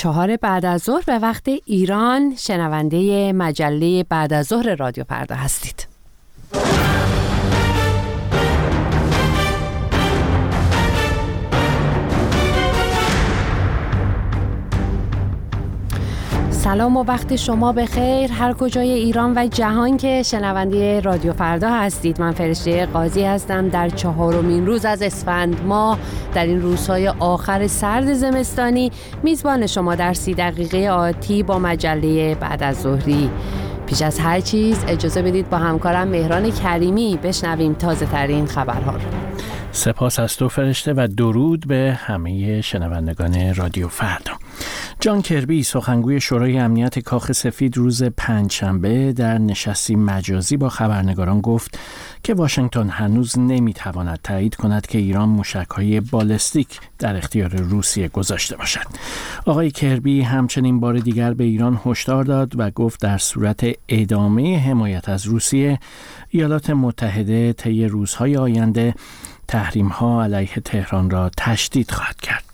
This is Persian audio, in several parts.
چهار بعد از ظهر به وقت ایران. شنونده مجله بعد از ظهر رادیو پردا هستید. سلام و وقت شما به خیر هر کجای ایران و جهان که شنونده رادیو فردا هستید. من فرشته قاضی هستم. در چهارمین روز از اسفند ماه در این روزهای آخر سرد زمستانی میزبان شما در سی دقیقه آتی با مجله بعد از ظهری. پیش از هر چیز اجازه بدید با همکارم مهران کریمی بشنویم تازه ترین خبرها رو. سپاس از تو فرشته و درود به همه شنوندگان رادیو فردا. جان کربی سخنگوی شورای امنیت کاخ سفید روز پنجشنبه در نشستی مجازی با خبرنگاران گفت که واشنگتن هنوز نمی‌تواند تایید کند که ایران موشکهای بالستیک در اختیار روسیه گذاشته باشد. آقای کربی همچنین بار دیگر به ایران هشدار داد و گفت در صورت ادامه حمایت از روسیه ایالات متحده طی روزهای آینده تحریم ها علیه تهران را تشدید خواهد کرد.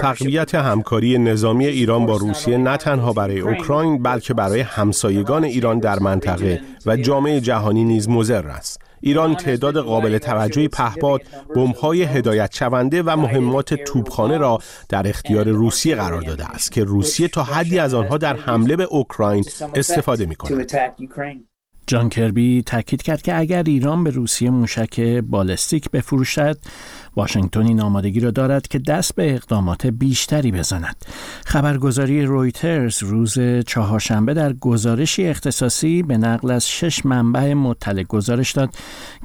تقویت همکاری نظامی ایران با روسیه نه تنها برای اوکراین بلکه برای همسایگان ایران در منطقه و جامعه جهانی نیز مضر است. ایران تعداد قابل توجهی پهپاد، بمب‌های هدایت شونده و مهمات توپخانه را در اختیار روسیه قرار داده است که روسیه تا حدی از آنها در حمله به اوکراین استفاده می‌کند. جان کربی تاکید کرد که اگر ایران به روسیه موشک بالستیک بفروشد واشنگتن این آمادگی را دارد که دست به اقدامات بیشتری بزند. خبرگزاری رویترز روز چهارشنبه در گزارشی اختصاصی به نقل از شش منبع مطلع گزارش داد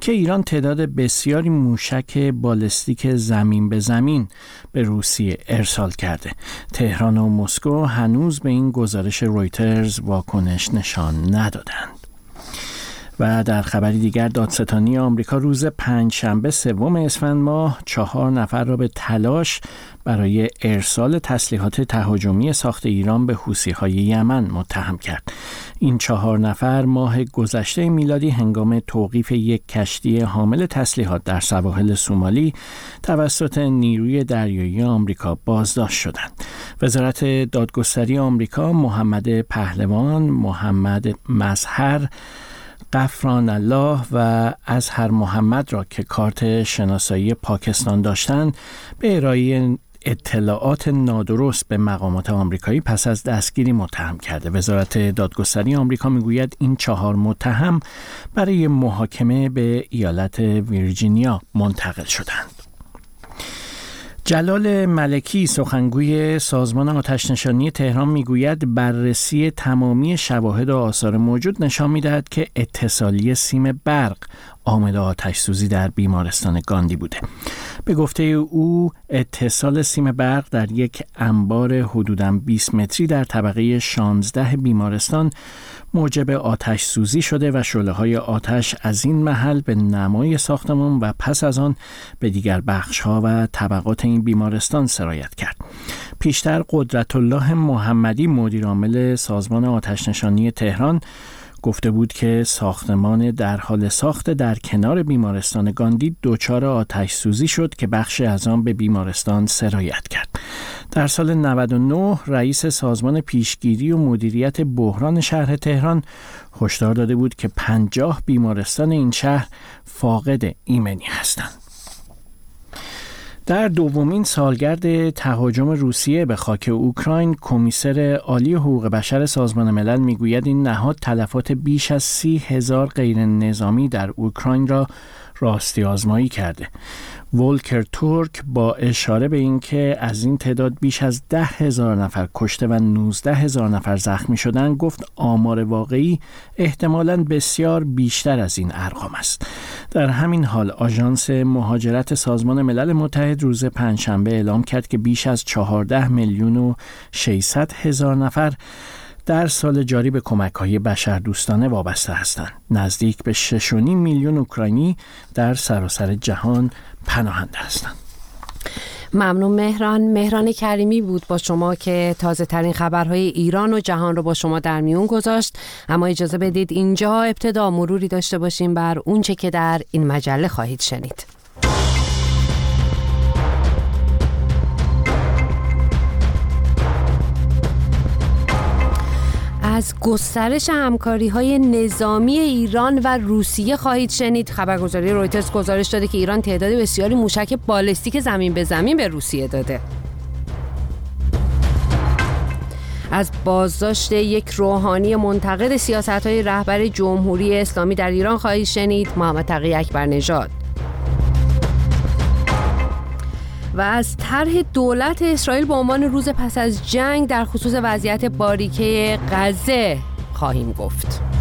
که ایران تعداد بسیاری موشک بالستیک زمین به زمین به روسیه ارسال کرده. تهران و مسکو هنوز به این گزارش رویترز واکنش نشان ندادند. و در خبری دیگر دادستانی آمریکا روز پنجشنبه سوم اسفند ماه چهار نفر را به تلاش برای ارسال تسلیحات تهاجمی ساخت ایران به حوسی های یمن متهم کرد. این چهار نفر ماه گذشته میلادی هنگام توقیف یک کشتی حامل تسلیحات در سواحل سومالی توسط نیروی دریایی آمریکا بازداشت شدند. وزارت دادگستری آمریکا محمد پهلوان، محمد مظهر قفران الله و از هر محمد را که کارت شناسایی پاکستان داشتند به ارائه اطلاعات نادرست به مقامات آمریکایی پس از دستگیری متهم کرده. وزارت دادگستری آمریکا می‌گوید این چهار متهم برای محاکمه به ایالت ویرجینیا منتقل شدند. جلال ملکی سخنگوی سازمان آتشنشانی تهران می‌گوید بررسی تمامی شواهد و آثار موجود نشان می‌دهد که اتصالی سیم برق عامل آتش سوزی در بیمارستان گاندی بوده به گفته او اتصال سیم برق در یک انبار حدوداً 20 متری در طبقه 16 بیمارستان موجب آتش سوزی شده و شله های آتش از این محل به نمای ساختمان و پس از آن به دیگر بخش ها و طبقات این بیمارستان سرایت کرد. پیشتر قدرت الله محمدی مدیرعامل سازمان آتش نشانی تهران گفته بود که ساختمان در حال ساخت در کنار بیمارستان گاندی دچار آتش سوزی شد که بخش از آن به بیمارستان سرایت کرد. در سال 99 رئیس سازمان پیشگیری و مدیریت بحران شهر تهران هشدار داده بود که 50 بیمارستان این شهر فاقد ایمنی هستند. در دومین سالگرد تهاجم روسیه به خاک اوکراین کمیسر عالی حقوق بشر سازمان ملل می‌گوید این نهاد تلفات بیش از سی هزار غیر نظامی در اوکراین را راستی آزمایی کرده. ولکر تورک با اشاره به اینکه از این تعداد بیش از ده هزار نفر کشته و 19 هزار نفر زخمی شدن گفت آمار واقعی احتمالا بسیار بیشتر از این ارقام است. در همین حال آژانس مهاجرت سازمان ملل متحد روز پنجشنبه اعلام کرد که بیش از 14 میلیون و 600 هزار نفر در سال جاری به کمک های بشر دوستانه وابسته هستند. نزدیک به 6.5 میلیون اوکراینی در سراسر جهان پناهنده هستند. ممنون مهران مهران کریمی بود با شما که تازه ترین خبرهای ایران و جهان رو با شما در میون گذاشت اما اجازه بدید اینجا ابتدا مروری داشته باشیم بر اونچه که در این مجله خواهید شنید از گسترش همکاری های نظامی ایران و روسیه خواهید شنید. خبرگزاری رویترز گزارش داده که ایران تعداد بسیاری موشک بالستیک زمین به زمین به روسیه داده. از بازداشت یک روحانی منتقد سیاست های رهبر جمهوری اسلامی در ایران خواهید شنید. محمد تقی اکبر نژاد. و از طرح دولت اسرائیل به عنوان روز پس از جنگ در خصوص وضعیت باریکه غزه خواهیم گفت.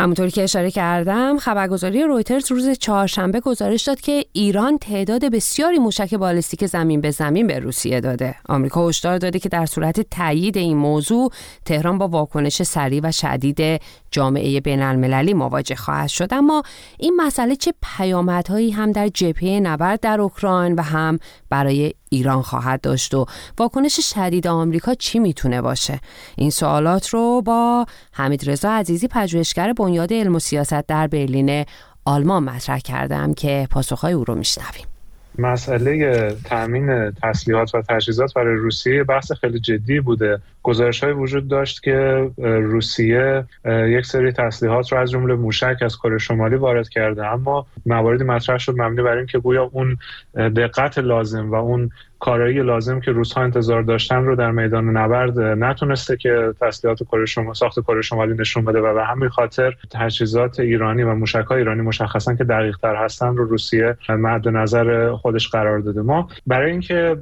همونطوری که اشاره کردم خبرگزاری رویترز روز چهارشنبه گزارش داد که ایران تعداد بسیاری موشک بالستیک زمین به زمین به روسیه داده. آمریکا هشدار داده که در صورت تایید این موضوع تهران با واکنش سریع و شدید جامعه بین المللی مواجه خواهد شد. اما این مسئله چه پیامدهایی هم در جبهه نبرد در اوکراین و هم برای ایران خواهد داشت و واکنش شدید آمریکا چی می‌تونه باشه؟ این سوالات رو با حمید رضا عزیزی پژوهشگر بنیاد علم و سیاست در برلین آلمان مطرح کردم که پاسخهای او رو میشنویم. مسئله تامین تسلیحات و تجهیزات برای روسیه بحث خیلی جدی بوده. گزارش های وجود داشت که روسیه یک سری تسلیحات رو از جمله موشک از کره شمالی وارد کرده. اما مواردی مطرح شد مبنی بر اینکه گویا اون دقت لازم و اون کارایی لازم که روزها انتظار داشتن رو در میدان نبرد نتونسته که تسلیحات کره شما ساخت کره شمالی نشون بده و به همین خاطر تجهیزات ایرانی و موشک ایرانی مشخصا که دقیق تر هستن رو روسیه مد نظر خودش قرار داده. ما برای اینکه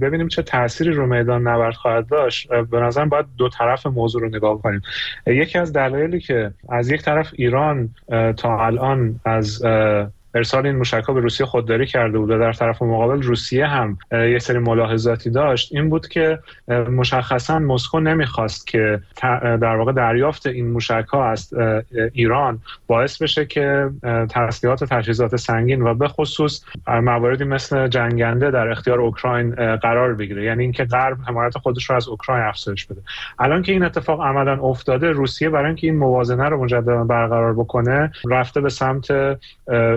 ببینیم چه تأثیری رو میدان نبرد خواهد داشت به نظر باید دو طرف موضوع رو نگاه کنیم. یکی از دلایلی که از یک طرف ایران تا الان از ارسال این موشک به روسیه خودداری کرده بود و در طرف مقابل روسیه هم یه سری ملاحظاتی داشت. این بود که مشخصا مسکو نمی‌خواست که در واقع دریافت این موشک ها از ایران باعث بشه که تسلیحات و تجهیزات سنگین و به خصوص مواردی مثل جنگنده در اختیار اوکراین قرار بگیره. یعنی اینکه غرب حمایت خودش رو از اوکراین افزایش بده. الان که این اتفاق عملا افتاده روسیه برای اینکه این موازنه رو مجددا برقرار بکنه رفته به سمت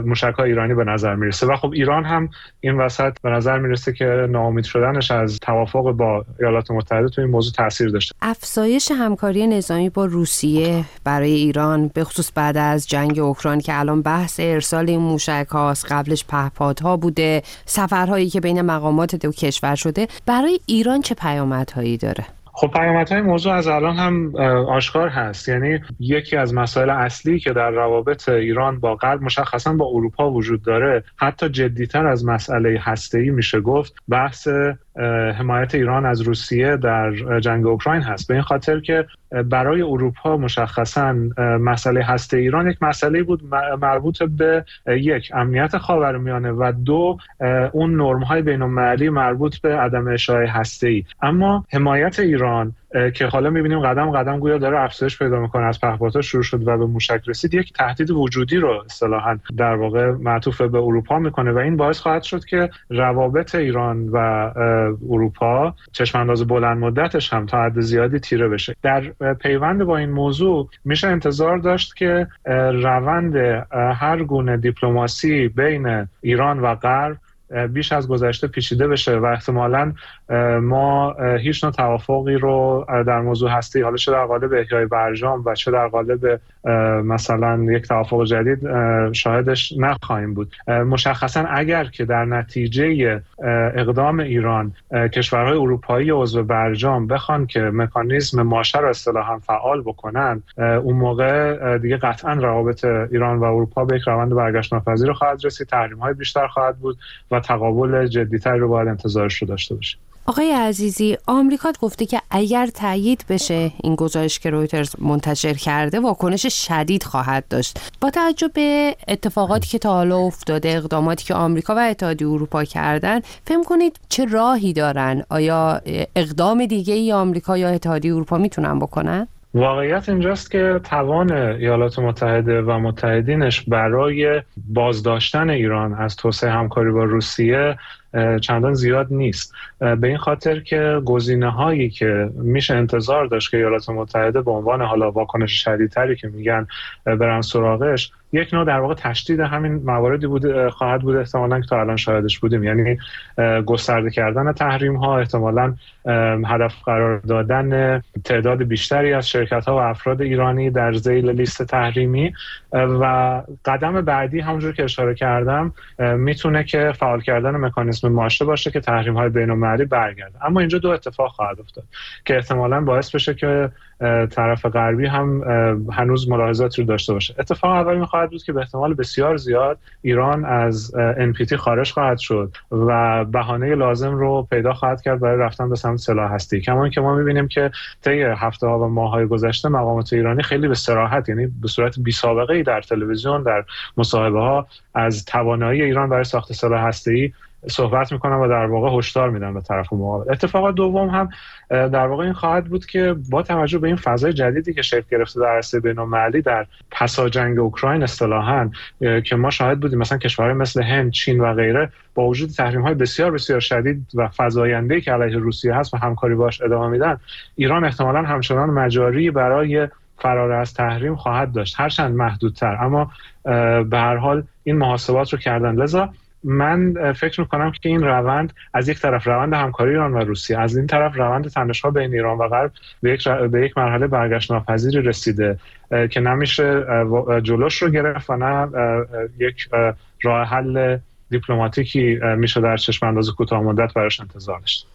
موشک های ایرانی به نظر می‌رسه. و خب ایران هم این وسط به نظر می‌رسه که ناامید شدنش از توافق با ایالات متحده تو این موضوع تاثیر داشته. افزایش همکاری نظامی با روسیه برای ایران به خصوص بعد از جنگ اوکراین که الان بحث ارسال این موشک هاست قبلش پهپادها بوده سفرهایی که بین مقامات دو کشور شده برای ایران چه پیامدهایی داره؟ خب پیامدهای موضوع از الان هم آشکار هست. یعنی یکی از مسائل اصلی که در روابط ایران با غرب مشخصا با اروپا وجود داره حتی جدیتر از مسئله هسته‌ای میشه گفت بحث حمایت ایران از روسیه در جنگ اوکراین هست. به این خاطر که برای اروپا مشخصا مسئله هسته ایران یک مسئله بود مربوط به یک امنیت خاورمیانه و دو اون نرم های بین مربوط به عدم اشاعه هسته ای اما حمایت ایران که حالا می‌بینیم قدم قدم گویا داره افزایش پیدا می‌کنه از پهپادها شروع شد و به موشک رسید. یک تهدید وجودی رو اصطلاحا در واقع معطوف به اروپا می‌کنه و این باعث خواهد شد که روابط ایران و اروپا چشم انداز بلند مدتش هم تا حد زیادی تیره بشه. در پیوند با این موضوع میشه انتظار داشت که روند هر گونه دیپلماسی بین ایران و غرب بیش از گذشته پیچیده بشه و احتمالا ما هیچ نوع توافقی رو در موضوع هستی حالا چه در قالب احیای برجام و چه در قالب مثلا یک توافق جدید شاهدش نخواهیم بود. مشخصا اگر که در نتیجه اقدام ایران کشورهای اروپایی عضو برجام بخوان که مکانیزم ماشه را اصطلاحا فعال بکنن اون موقع دیگه قطعا روابط ایران و اروپا به یک روند برگشت ناپذیر خواهد رسید تحریم های بیشتر خواهد بود و تقابل جدیتری رو باید انتظارش رو داشته باشیم. آقای عزیزی آمریکا گفته که اگر تایید بشه این گزارش که رویترز منتشر کرده واکنش شدید خواهد داشت. با توجه به اتفاقاتی که تا حالا افتاده اقداماتی که آمریکا و اتحادیه اروپا کردن فهم کنید چه راهی دارن؟ آیا اقدام دیگه ای آمریکا یا اتحادیه اروپا می‌تونن بکنن؟ واقعیت اینجاست که توان ایالات متحده و متحدینش برای بازداشتن ایران از توسعه همکاری با روسیه چندان زیاد نیست. به این خاطر که گزینه هایی که میشه انتظار داشت که ایالات متحده به عنوان حالا واکنش شدیدتری که میگن برن سراغش یک نوع در واقع تشدید همین مواردی بود خواهد بود. احتمالا که تا الان شاهدش بودیم. یعنی گسترده کردن تحریم ها احتمالا هدف قرار دادن تعداد بیشتری از شرکت ها و افراد ایرانی در زیل لیست تحریمی. و قدم بعدی همونجور که اشاره کردم می‌تونه که فعال کردن مکانیزم ماشه باشه که تحریم های بین المللی برگرده. اما اینجا دو اتفاق خواهد افتاد که احتمالا باعث بشه که طرف غربی هم هنوز ملاحظاتی رو داشته باشه. اتفاق اولی خواهد بود که به احتمال بسیار زیاد ایران از NPT خارج خواهد شد و بهانه لازم رو پیدا خواهد کرد برای رفتن به سمت سلاح هستی. کما که ما می‌بینیم که طی هفته ها و ماه های گذشته مقامات ایرانی خیلی به سراحت یعنی به صورت بی سابقه ای در تلویزیون در مصاحبه ها از توانایی ایران برای ساخت سلاح هستی صحبت می‌کنن و در واقع هشدار میدن به طرف مقابل. اتفاق دوم هم در واقع این خواهد بود که با توجه به این فضای جدیدی که شکل گرفته در عرصه در پسا جنگ اوکراین اصطلاحا که ما شاهد بودیم مثلا کشورهای مثل هند، چین و غیره با وجود تحریم های بسیار بسیار شدید و فزاینده که علیه روسیه هست و همکاری باش ادامه میدن ایران احتمالا همچنان مجاری برای فرار از تحریم خواهد داشت. هرچند محدودتر. اما به هر حال این محاسبات رو کردن. لذا من فکر می‌کنم که این روند از یک طرف روند همکاری ایران و روسیه از این طرف روند تنشها بین ایران و غرب به یک, به یک مرحله برگشت ناپذیری رسیده که نمیشه جلوش رو گرفت و نه یک راه حل دیپلماتیکی میشه در چشم انداز کوتاه مدت براش انتظار داشت.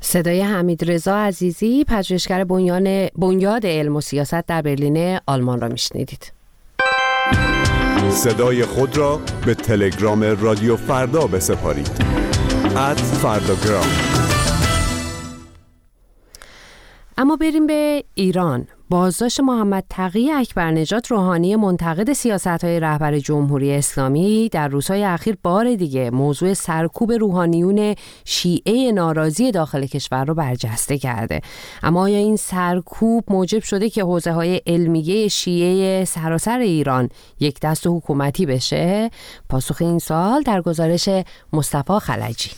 صدای حمید رضا عزیزی پژوهشگر بنیاد علم و سیاست در برلین آلمان را میشنیدید. صدای خود را به تلگرام رادیو فردا بسپارید. ات فرداگرام اما بریم به ایران. بازداشت محمد تقی نجات روحانی منتقد سیاست های رهبر جمهوری اسلامی در روزهای اخیر بار دیگه موضوع سرکوب روحانیون شیعه ناراضی داخل کشور رو برجسته کرده اما آیا این سرکوب موجب شده که حوزه های علمیه شیعه سراسر ایران یک دست حکومتی بشه؟ پاسخ این سال در گزارش مصطفی خلجی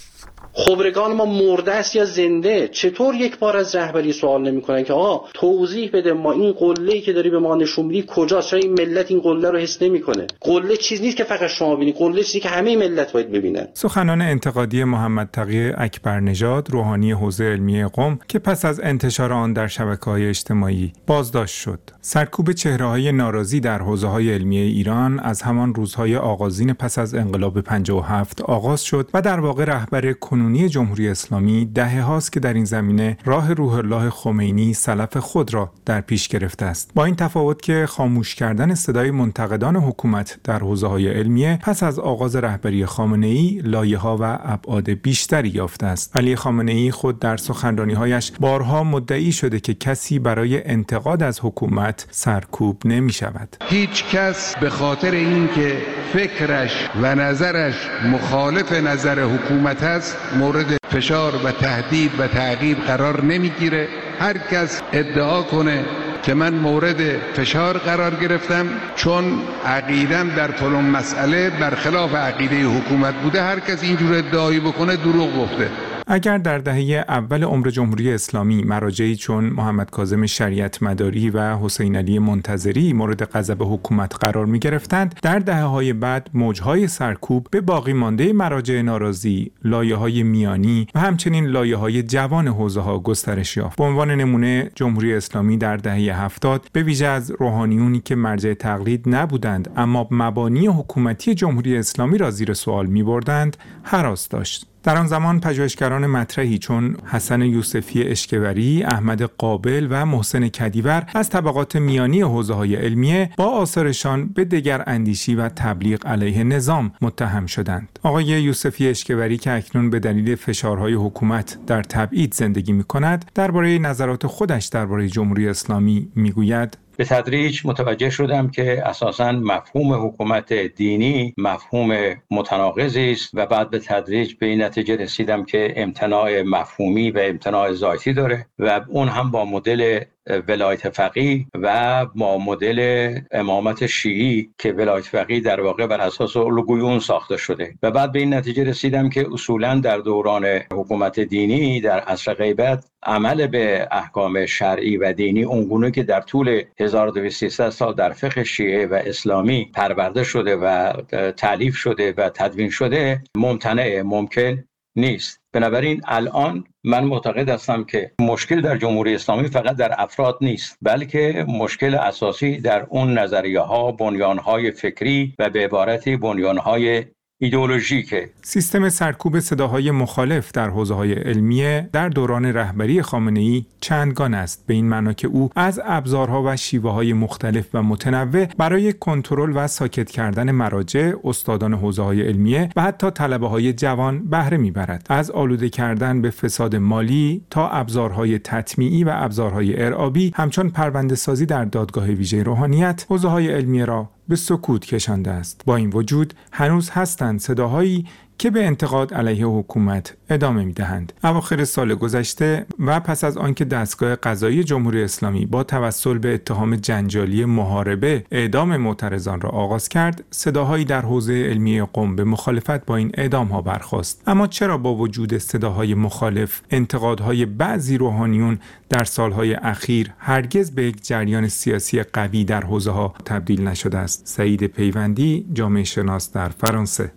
خبرگان ما مرده است یا زنده؟ چطور یک بار از رهبری سوال نمی‌کنن که آقا توضیح بده ما این قله که داری به ما نشون میدی کجاست؟ چرا این ملت این قله رو حس نمی‌کنه؟ قله چیز نیست که فقط شما ببینید قله چیزی که همه ملت باید ببینن. سخنان انتقادی محمد تقی اکبر نژاد روحانی حوزه علمی قم که پس از انتشار آن در شبکه های اجتماعی بازداشت شد. سرکوب چهره های ناراضی در حوزه های علمی ایران از همان روزهای آغازین پس از انقلاب 57 آغاز شد و در واقع رهبر کنونی جمهوری اسلامی دهه هاست که در این زمینه راه روح الله خمینی سلف خود را در پیش گرفته است. با این تفاوت که خاموش کردن صدای منتقدان حکومت در حوزه های علمیه پس از آغاز رهبری خامنه ای لایه ها و ابعاد بیشتری یافته است. علی خامنه ای خود در سخنرانی هایش بارها مدعی شده که کسی برای انتقاد از حکومت سرکوب نمی شود هیچ کس به خاطر اینکه فکرش و نظرش مخالف نظر حکومت است مورد فشار و تهدید و تعقیب قرار نمی‌گیره. هر کس ادعا کنه که من مورد فشار قرار گرفتم چون عقیدم در فلان مسئله برخلاف عقیده حکومت بوده هر کس اینجور ادعایی بکنه دروغ گفته. اگر در دهه اول عمر جمهوری اسلامی مراجعی چون محمد کاظم شریعت مداری و حسین علی منتظری مورد غضب حکومت قرار می گرفتند در دهه های بعد موجهای سرکوب به باقی مانده مراجع ناراضی لایه های میانی و همچنین لایه های جوان حوزه ها گسترش یافت. به عنوان نمونه جمهوری اسلامی در دهه هفتاد به ویژه از روحانیونی که مرجع تقلید نبودند اما مبانی حکومتی جمهوری اسلامی را زیر سوال می بردند حراس داشت. در آن زمان پژوهشگران مطرحی چون حسن یوسفی اشکوری، احمد قابل و محسن کدیور از طبقات میانی حوزه های علمیه با آثارشان به دگر اندیشی و تبلیغ علیه نظام متهم شدند. آقای یوسفی اشکوری که اکنون به دلیل فشارهای حکومت در تبعید زندگی می کند، درباره نظرات خودش درباره جمهوری اسلامی می‌گوید به تدریج متوجه شدم که اساسا مفهوم حکومت دینی مفهوم متناقضی است و بعد به تدریج به این نتیجه رسیدم که امتناع مفهومی و امتناع ذاتی داره و اون هم با مدل ولایت فقیه و ما مدل امامت شیعی که ولایت فقیه در واقع بر اساس الگویون ساخته شده. و بعد به این نتیجه رسیدم که اصولا در دوران حکومت دینی در عصر غیبت عمل به احکام شرعی و دینی اونگونه که در طول 1200 سال در فقه شیعه و اسلامی پرورده شده و تعلیف شده و تدوین شده ممتنع ممکن نیست. بنابراین الان من معتقد هستم که مشکل در جمهوری اسلامی فقط در افراد نیست بلکه مشکل اساسی در اون نظریه ها بنیان های فکری و به عبارتی بنیان های ایدئولوژیکه. سیستم سرکوب صداهای مخالف در حوزه های علمیه در دوران رهبری خامنه ای چندگان است. به این معنا که او از ابزارها و شیوه های مختلف و متنوع برای کنترل و ساکت کردن مراجع استادان حوزه های علمیه و حتی طلبه های جوان بهره می‌برد. از آلوده کردن به فساد مالی تا ابزارهای تطمیعی و ابزارهای ارعابی همچون پرونده سازی در دادگاه ویژه روحانیت حوزه های علمیه را به سکوت کشانده است. با این وجود هنوز هستند صداهایی که به انتقاد علیه حکومت ادامه می دهند. اواخر سال گذشته و پس از آنکه دستگاه قضایی جمهوری اسلامی با توسل به اتهام جنجالی محاربه اعدام معترضان را آغاز کرد، صداهایی در حوزه علمی قم به مخالفت با این اعدام ها برخواست. اما چرا با وجود صداهای مخالف، انتقادهای بعضی روحانیون در سالهای اخیر هرگز به یک جریان سیاسی قوی در حوزه ها تبدیل نشده است؟ سعید پیوندی، جامعه شناس در فرانسه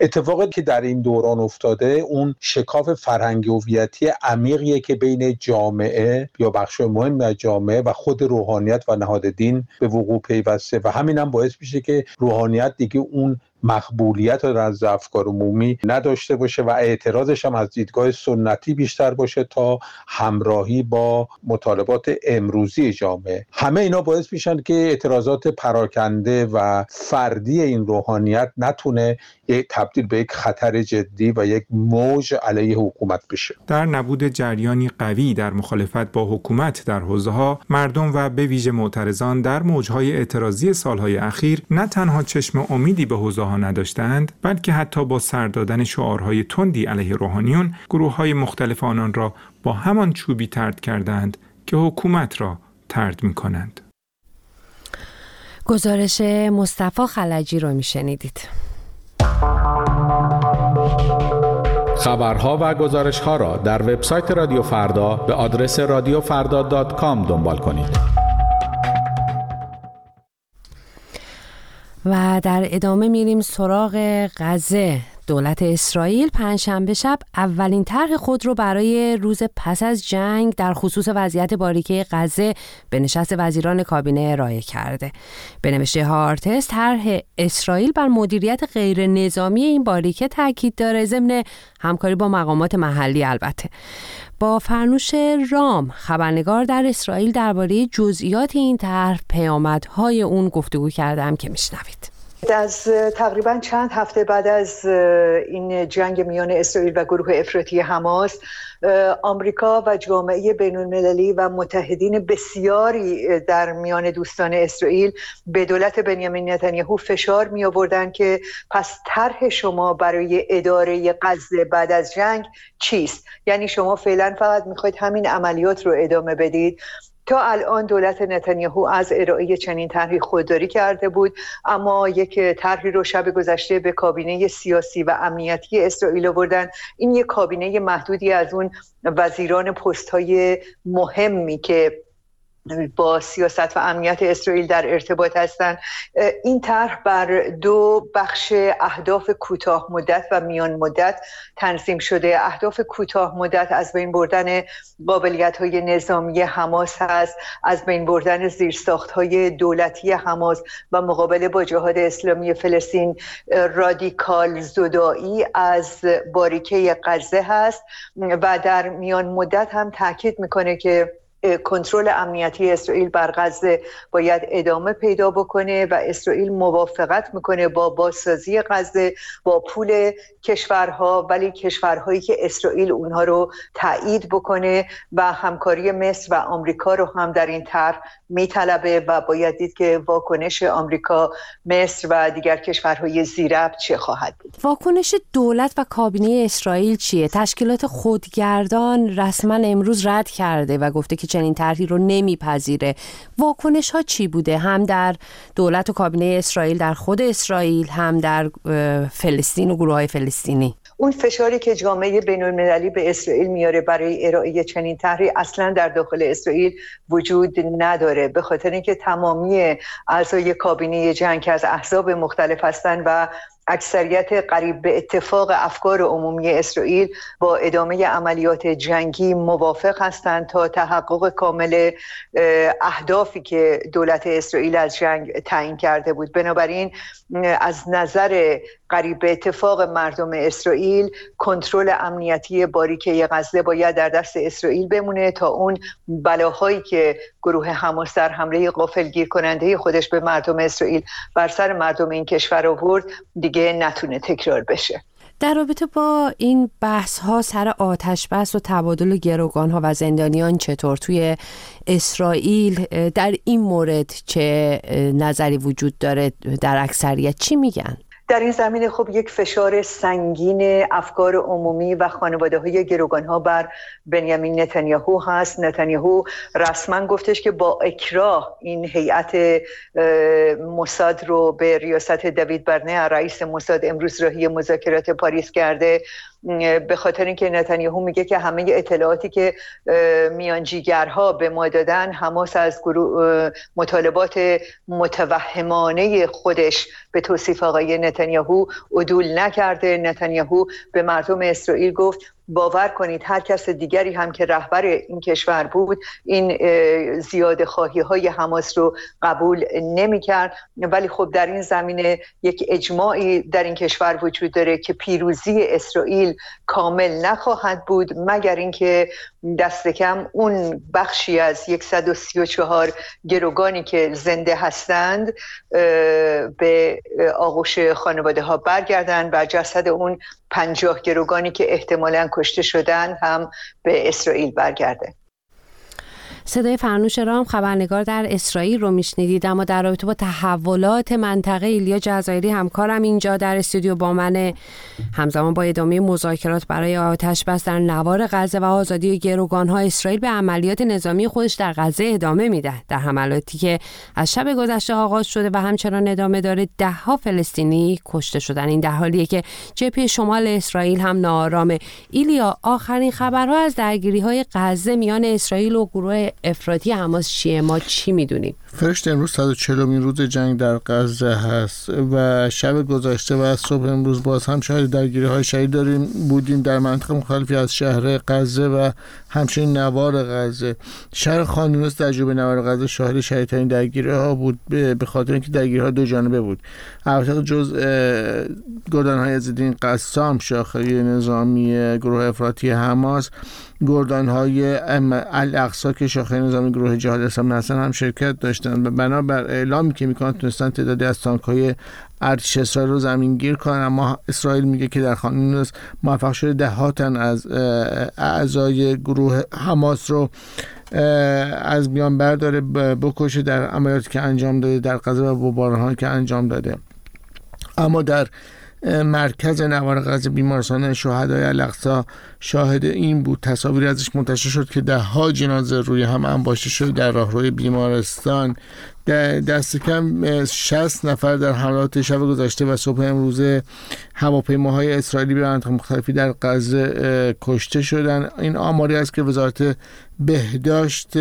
اتفاقی که در این دوران افتاده اون شکاف فرهنگی هویتی عمیقیه که بین جامعه یا بخش مهم از جامعه و خود روحانیت و نهاد دین به وقوع پیوسته. و همین هم باعث میشه که روحانیت دیگه اون مقبولیت از افکار عمومی نداشته باشه و اعتراضش هم از دیدگاه سنتی بیشتر باشه تا همراهی با مطالبات امروزی جامعه. همه اینا باعث میشن که اعتراضات پراکنده و فردی این روحانیت نتونه تبدیل به یک خطر جدی و یک موج علیه حکومت بشه. در نبود جریانی قوی در مخالفت با حکومت در حوزه ها مردم و به ویژه معترضان در موجهای اعتراضی سالهای اخیر نه تنها چشم امیدی به حوزه نداشتند بلکه حتی با سر دادن شعارهای تندی علیه روحانیون گروه های مختلف آنان را با همان چوبی ترد کردند که حکومت را ترد می کنند. گزارش مصطفی خلجی رو میشنیدید. خبرها و گزارش ها را در وبسایت رادیو فردا به آدرس رادیوفردا.com دنبال کنید. و در ادامه میریم سراغ غزه. دولت اسرائیل پنجشنبه شب اولین طرح خود رو برای روز پس از جنگ در خصوص وضعیت باریکه غزه به نشست وزیران کابینه ارائه کرده. به نوشته هارتس طرح اسرائیل بر مدیریت غیر نظامی این باریکه تاکید داره ضمن همکاری با مقامات محلی البته. با فرنوش رام خبرنگار در اسرائیل درباره جزئیات این طرح پیامدهای اون گفتگو کردم که میشنوید. از تقریبا چند هفته بعد از این جنگ میان اسرائیل و گروه افراطی حماس آمریکا و جامعه بین المللی و متحدین بسیاری در میان دوستان اسرائیل به دولت بنیامین نتانیاهو فشار می آوردن که پس طرح شما برای اداره غزه بعد از جنگ چیست؟ یعنی شما فعلا فقط می‌خواید همین عملیات رو ادامه بدید. تا الان دولت نتانیاهو از ارائه چنین طرحی خودداری کرده بود اما یک طرحی رو شب گذشته به کابینه سیاسی و امنیتی اسرائیل آوردن. این یک کابینه محدودی از اون وزیران پست های مهمی که با سیاست و امنیت اسرائیل در ارتباط هستند این طرح بر دو بخش اهداف کوتاه مدت و میان مدت تنظیم شده. اهداف کوتاه مدت از بین بردن قابلیت های نظامی حماس هست از بین بردن زیرساخت های دولتی حماس و مقابله با جهاد اسلامی فلسطین رادیکال زدایی از باریکه غزه هست و در میان مدت هم تاکید می‌کنه که کنترل امنیتی اسرائیل بر غزه باید ادامه پیدا بکنه و اسرائیل موافقت می‌کنه با بازسازی غزه با پول کشورها ولی کشورهایی که اسرائیل اونها رو تایید بکنه و همکاری مصر و آمریکا رو هم در این طرح میطلبه و باید دید که واکنش آمریکا مصر و دیگر کشورهای زیرب چه خواهد بود. واکنش دولت و کابینه اسرائیل چیه؟ تشکیلات خودگردان رسما امروز رد کرده و گفته که چنین طرحی رو نمیپذیره. واکنش ها چی بوده؟ هم در دولت و کابینه اسرائیل در خود اسرائیل هم در فلسطین و گروه های فلسطینی. اون فشاری که جامعه بین المللی به اسرائیل میاره برای ارائه چنین طرحی اصلا در داخل اسرائیل وجود نداره. به خاطر اینکه تمامی اعضای کابینه جنگ که از احزاب مختلف هستند و اکثریت قریب به اتفاق افکار عمومی اسرائیل با ادامه عملیات جنگی موافق هستند تا تحقق کامل اهدافی که دولت اسرائیل از جنگ تعیین کرده بود. بنابراین از نظر قریب به اتفاق مردم اسرائیل کنترل امنیتی باریکه غزه باید در دست اسرائیل بمونه تا اون بلاهایی که گروه حماس در حمله غافلگیر کننده خودش به مردم اسرائیل بر سر مردم این کشور آورد نتونه تکرار بشه در رابطه با این بحث ها سر آتش بس و تبادل گروگان ها و زندانیان چطور توی اسرائیل در این مورد چه نظری وجود داره در اکثریت چی میگن؟ در این زمینه خب یک فشار سنگین افکار عمومی و خانواده های گروگان ها بر بنیامین نتانیاهو هست. نتانیاهو رسما گفتش که با اکراه این هیئت موساد رو به ریاست دوید برنه رئیس موساد امروز راهی مذاکرات پاریس کرده. به خاطر اینکه نتانیاهو میگه که همه اطلاعاتی که میانجیگرها به ما دادن حماس از مطالبات متوهمانه خودش به توصیف آقای نتانیاهو عدول نکرده. نتانیاهو به مردم اسرائیل گفت باور کنید هر کس دیگری هم که رهبر این کشور بود این زیاد خواهی های حماس رو قبول نمی کرد ولی خب در این زمینه یک اجماعی در این کشور وجود داره که پیروزی اسرائیل کامل نخواهد بود مگر اینکه دست کم اون بخشی از 134 گروگانی که زنده هستند به آغوش خانواده ها برگردن و جسد اون پنجاه گروگانی که احتمالا کشته شدن هم به اسرائیل برگرده. صدای فرنوش رام خبرنگار در اسرائیل رو میشنیدید. اما در رابطه با تحولات منطقه ایلیا جزایری همکارم اینجا در استودیو با من همزمان با ادامه مذاکرات برای آتش بس در نوار غزه و آزادی گروگان ها اسرائیل به عملیات نظامی خودش در غزه ادامه میده. در حملاتی که از شب گذشته آغاز شده و همچنان ادامه داره دهها فلسطینی کشته شدن. این در حالیه که جبهه شمال اسرائیل هم ناآرامه. ایلیا آخرین خبرها از درگیری های غزه میان اسرائیل و گروه افراطی حماس چیه ما چی می‌دونیم فرشت امروز 140 روز جنگ در غزه هست و شب گذشته و صبح امروز باز هم شاید درگیری های شهید داریم. بودیم در منطقه مختلفی از شهر غزه و همچنین نوار غزه. شهر خانیونس در جوب نوار غزه شاهد شهیدترین درگیری ها بود به خاطر اینکه درگیری ها دو جانبه بود. البته جز گردن های ازدین قسام شاخه نظامی گروه افراطی حماس گردان های الاقصا که شاخه نظامی گروه جهاد اسلام هم شرکت داشتن و بنابر اعلامی که می‌کنن تونستن تعدادی از تانک های ارتش اسرائیل رو زمین گیر کنن اما اسرائیل میگه که در خانون موفق شده دهاتن از اعضای گروه حماس رو از میان برداره بکشه در عملیاتی که انجام داده در غزه و بمباران که انجام داده. اما در مرکز نوار غزه بیمارستان شهدای الاقصا شاهد این بود. تصاویری ازش منتشر شد که ده ها جنازه روی هم انباشته شده در راهروی بیمارستان. دست کم 60 نفر در حملات شب گذشته و صبح امروزه هواپیماهای اسرائیلی به مناطق مختلفی در غزه کشته شدن. این آماری است که وزارت بهداشت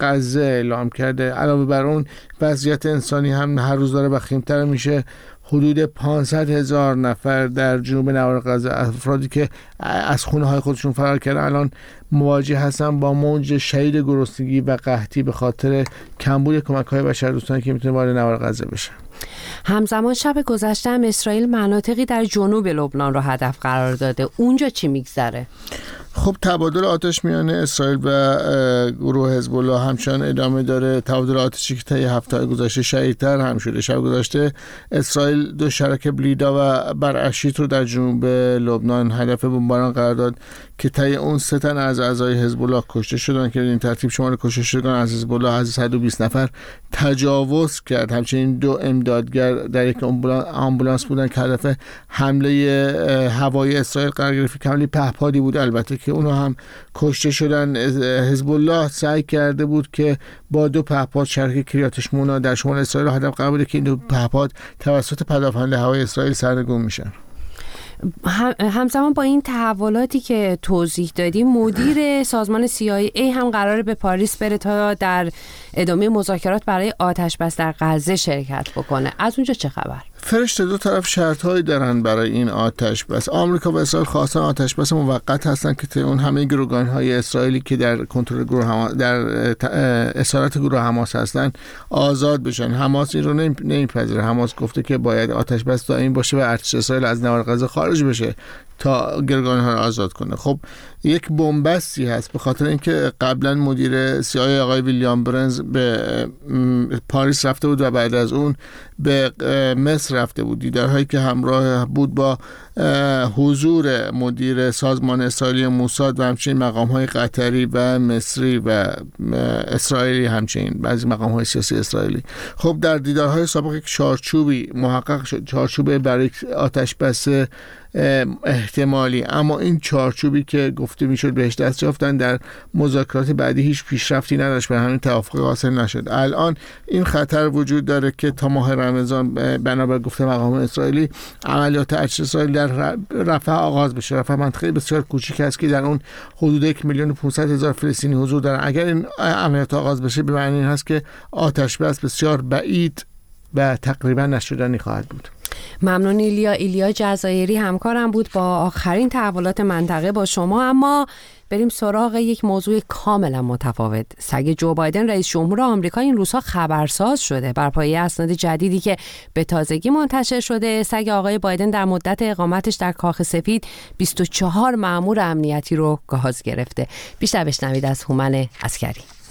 غزه اعلام کرده. علاوه بر اون وضعیت انسانی هم هر روز داره وخیمتر میشه. حدود 500 هزار نفر در جنوب نوار غزه افرادی که از خونه های خودشون فرار کردن الان مواجه هستن با موج شدید گرسنگی و قحطی به خاطر کمبود کمک های بشردوستانی که می‌تونه وارد نوار غزه بشه. همزمان شب گذشته هم اسرائیل مناطقی در جنوب لبنان رو هدف قرار داده. اونجا چی میگذره؟ خب تبادل آتش میان اسرائیل و گروه حزب الله همچنان ادامه داره. تبادل آتشی که طی هفته گذشته شدیدتر هم شده. شب گذشته اسرائیل دو شرک بلیدا و برعشیت رو در جنوب لبنان هدف بمباران قرار داد که طی اون سه تن از اعضای حزب الله کشته شدن. که این ترتیب شمار کشته شدگان از حزب الله از 120 نفر تجاوز کرد. همچنین دو امدادگر در یک آمبولانس بودن که هدف حمله هوایی اسرائیل قرار گرفت. که پهپادی بود. البته که اونها هم کشته شدن. حزب الله سعی کرده بود که با دو پهپاد شرک کریاتش مونا در شمال اسرائیل هدف قرار بوده که این دو پهپاد توسط پدافند هوای اسرائیل سرنگون میشن. همزمان با این تحولاتی که توضیح دادیم مدیر سازمان CIA هم قراره به پاریس بره تا در ادامه مذاکرات برای آتش بس در غزه شرکت بکنه. از اونجا چه خبر؟ فرشته دو طرف شرط هایی دارن برای این آتش بس. آمریکا و اسرائیل خواستن آتش بس موقت هستن که اون همه گروگان های اسرائیلی که در کنترل گروه حماس در اسارت گروه حماس هستن آزاد بشن. حماس این رو نمیپذیره. حماس گفته که باید آتش بس دائم باشه و ارتش اسرائیل از نوار غزه خارج بشه. تا گرگان ها رو آزاد کنه. خب یک بنبستی هست به خاطر اینکه قبلا مدیر سیای آقای ویلیام برنز به پاریس رفته بود و بعد از اون به مصر رفته بود. دیدارهایی که همراه بود با حضور مدیر سازمان اسرائیلی موساد و همچنین مقام های قطری و مصری و اسرائیلی همچنین بعضی مقام های سیاسی اسرائیلی. خب در دیدارهای سابق یک چارچوبی محقق شد چارچوب برای آتش بسه احتمالی. اما این چارچوبی که گفته می‌شد بهش دست یافتن در مذاکرات بعدی هیچ پیشرفتی نداشت به همین توافق حاصل نشد. الان این خطر وجود داره که تا ماه رمضان بنابر گفته مقام اسرائیلی عملیات ارتش اسرائیل در رفح آغاز بشه. رفح منطقه بسیار کوچیک است که در اون حدود یک میلیون 500 هزار فلسطینی حضور دارن. اگر این عملیات آغاز بشه به معنی این هست که آتش بس بسیار بعید و تقریبا نشدنی خواهد بود. ممنون ایلیا. ایلیا جزایری همکارم بود با آخرین تحولات منطقه با شما. اما بریم سراغ یک موضوع کاملا متفاوت. سگ جو بایدن رئیس جمهور آمریکا این روزها خبرساز شده. بر پایه اسناد جدیدی که به تازگی منتشر شده سگ آقای بایدن در مدت اقامتش در کاخ سفید 24 مامور امنیتی رو گاز گرفته. بیشتر بشنوید از هومن اسکری.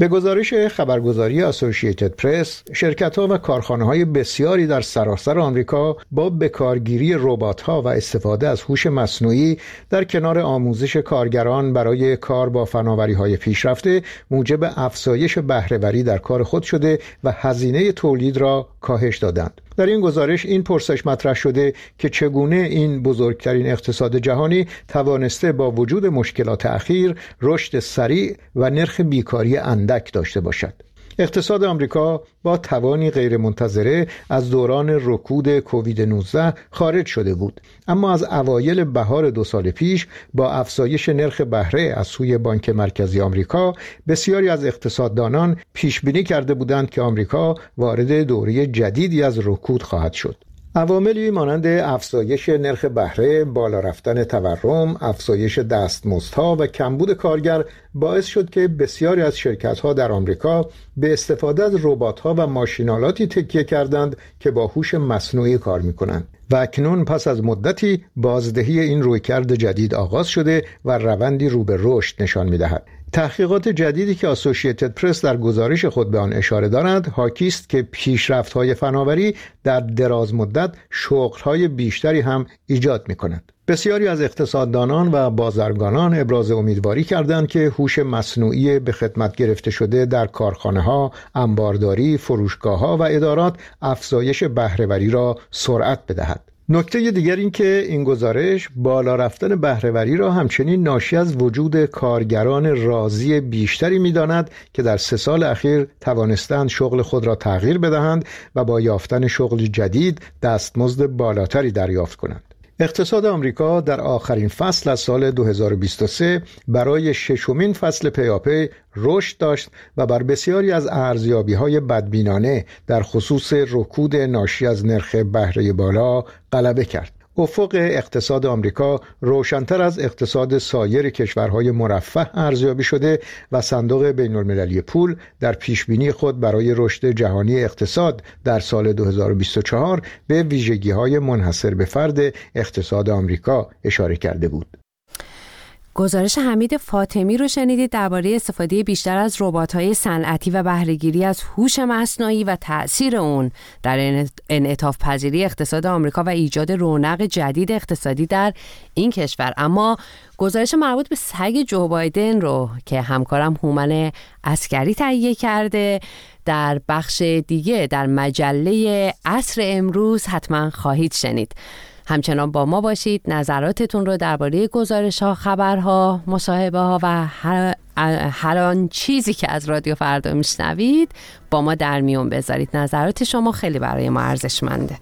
به گزارش خبرگزاری اسوسییتد پرس، شرکت ها و کارخانه های بسیاری در سراسر آمریکا با بکارگیری ربات ها و استفاده از هوش مصنوعی در کنار آموزش کارگران برای کار با فناوری های پیشرفته موجب افزایش بهرهوری در کار خود شده و هزینه تولید را کاهش دادند. در این گزارش این پرسش مطرح شده که چگونه این بزرگترین اقتصاد جهانی توانسته با وجود مشکلات اخیر رشد سریع و نرخ بیکاری اندک داشته باشد. اقتصاد آمریکا با توانی غیرمنتظره از دوران رکود کووید 19 خارج شده بود. اما از اوایل بهار دو سال پیش با افزایش نرخ بهره از سوی بانک مرکزی آمریکا بسیاری از اقتصاددانان پیش بینی کرده بودند که آمریکا وارد دوره جدیدی از رکود خواهد شد. عواملی مانند افزایش نرخ بهره، بالا رفتن تورم، افزایش دستمزدها و کمبود کارگر باعث شد که بسیاری از شرکت‌ها در آمریکا به استفاده از ربات‌ها و ماشینالاتی تکیه کردند که با هوش مصنوعی کار می‌کنند. و اکنون پس از مدتی بازدهی این رویکرد جدید آغاز شده و روندی رو به رشد نشان می‌دهد. تحقیقات جدیدی که اسوسییتد پرس در گزارش خود به آن اشاره دارند حاکی است که های فناوری در دراز مدت های بیشتری هم ایجاد می کند. بسیاری از اقتصاددانان و بازرگانان ابراز امیدواری کردند که هوش مصنوعی به خدمت گرفته شده در کارخانه ها، انبارداری، فروشگاه ها و ادارات افزایش بهرهوری را سرعت بدهد. نکته دیگر این که این گزارش بالا رفتن بهرهوری را همچنین ناشی از وجود کارگران راضی بیشتری می‌داند که در سه سال اخیر توانستند شغل خود را تغییر بدهند و با یافتن شغل جدید دستمزد بالاتری دریافت کنند. اقتصاد آمریکا در آخرین فصل از سال 2023 برای ششمین فصل پیاپی رشد داشت و بر بسیاری از ارزیابی های بدبینانه در خصوص رکود ناشی از نرخ بهره بالا غلبه کرد. افق اقتصاد آمریکا روشنتر از اقتصاد سایر کشورهای مرفه ارزیابی شده و صندوق بین المللی پول در پیشبینی خود برای رشد جهانی اقتصاد در سال 2024 به ویژگی های منحصر به فرد اقتصاد آمریکا اشاره کرده بود. گزارش حمید فاطمی رو شنیدید درباره استفاده بیشتر از ربات‌های صنعتی و بهرهگیری از هوش مصنوعی و تاثیر اون در انعطاف پذیری اقتصاد آمریکا و ایجاد رونق جدید اقتصادی در این کشور. اما گزارش مربوط به سگ جو بایدن رو که همکارم هومن اسکری تهیه کرده در بخش دیگه در مجله عصر امروز حتما خواهید شنید. همچنان با ما باشید. نظراتتون رو درباره گزارش ها خبرها مصاحبه ها و هر, آن چیزی که از رادیو فردا میشنوید با ما در میون بذارید. نظرات شما خیلی برای ما ارزشمنده.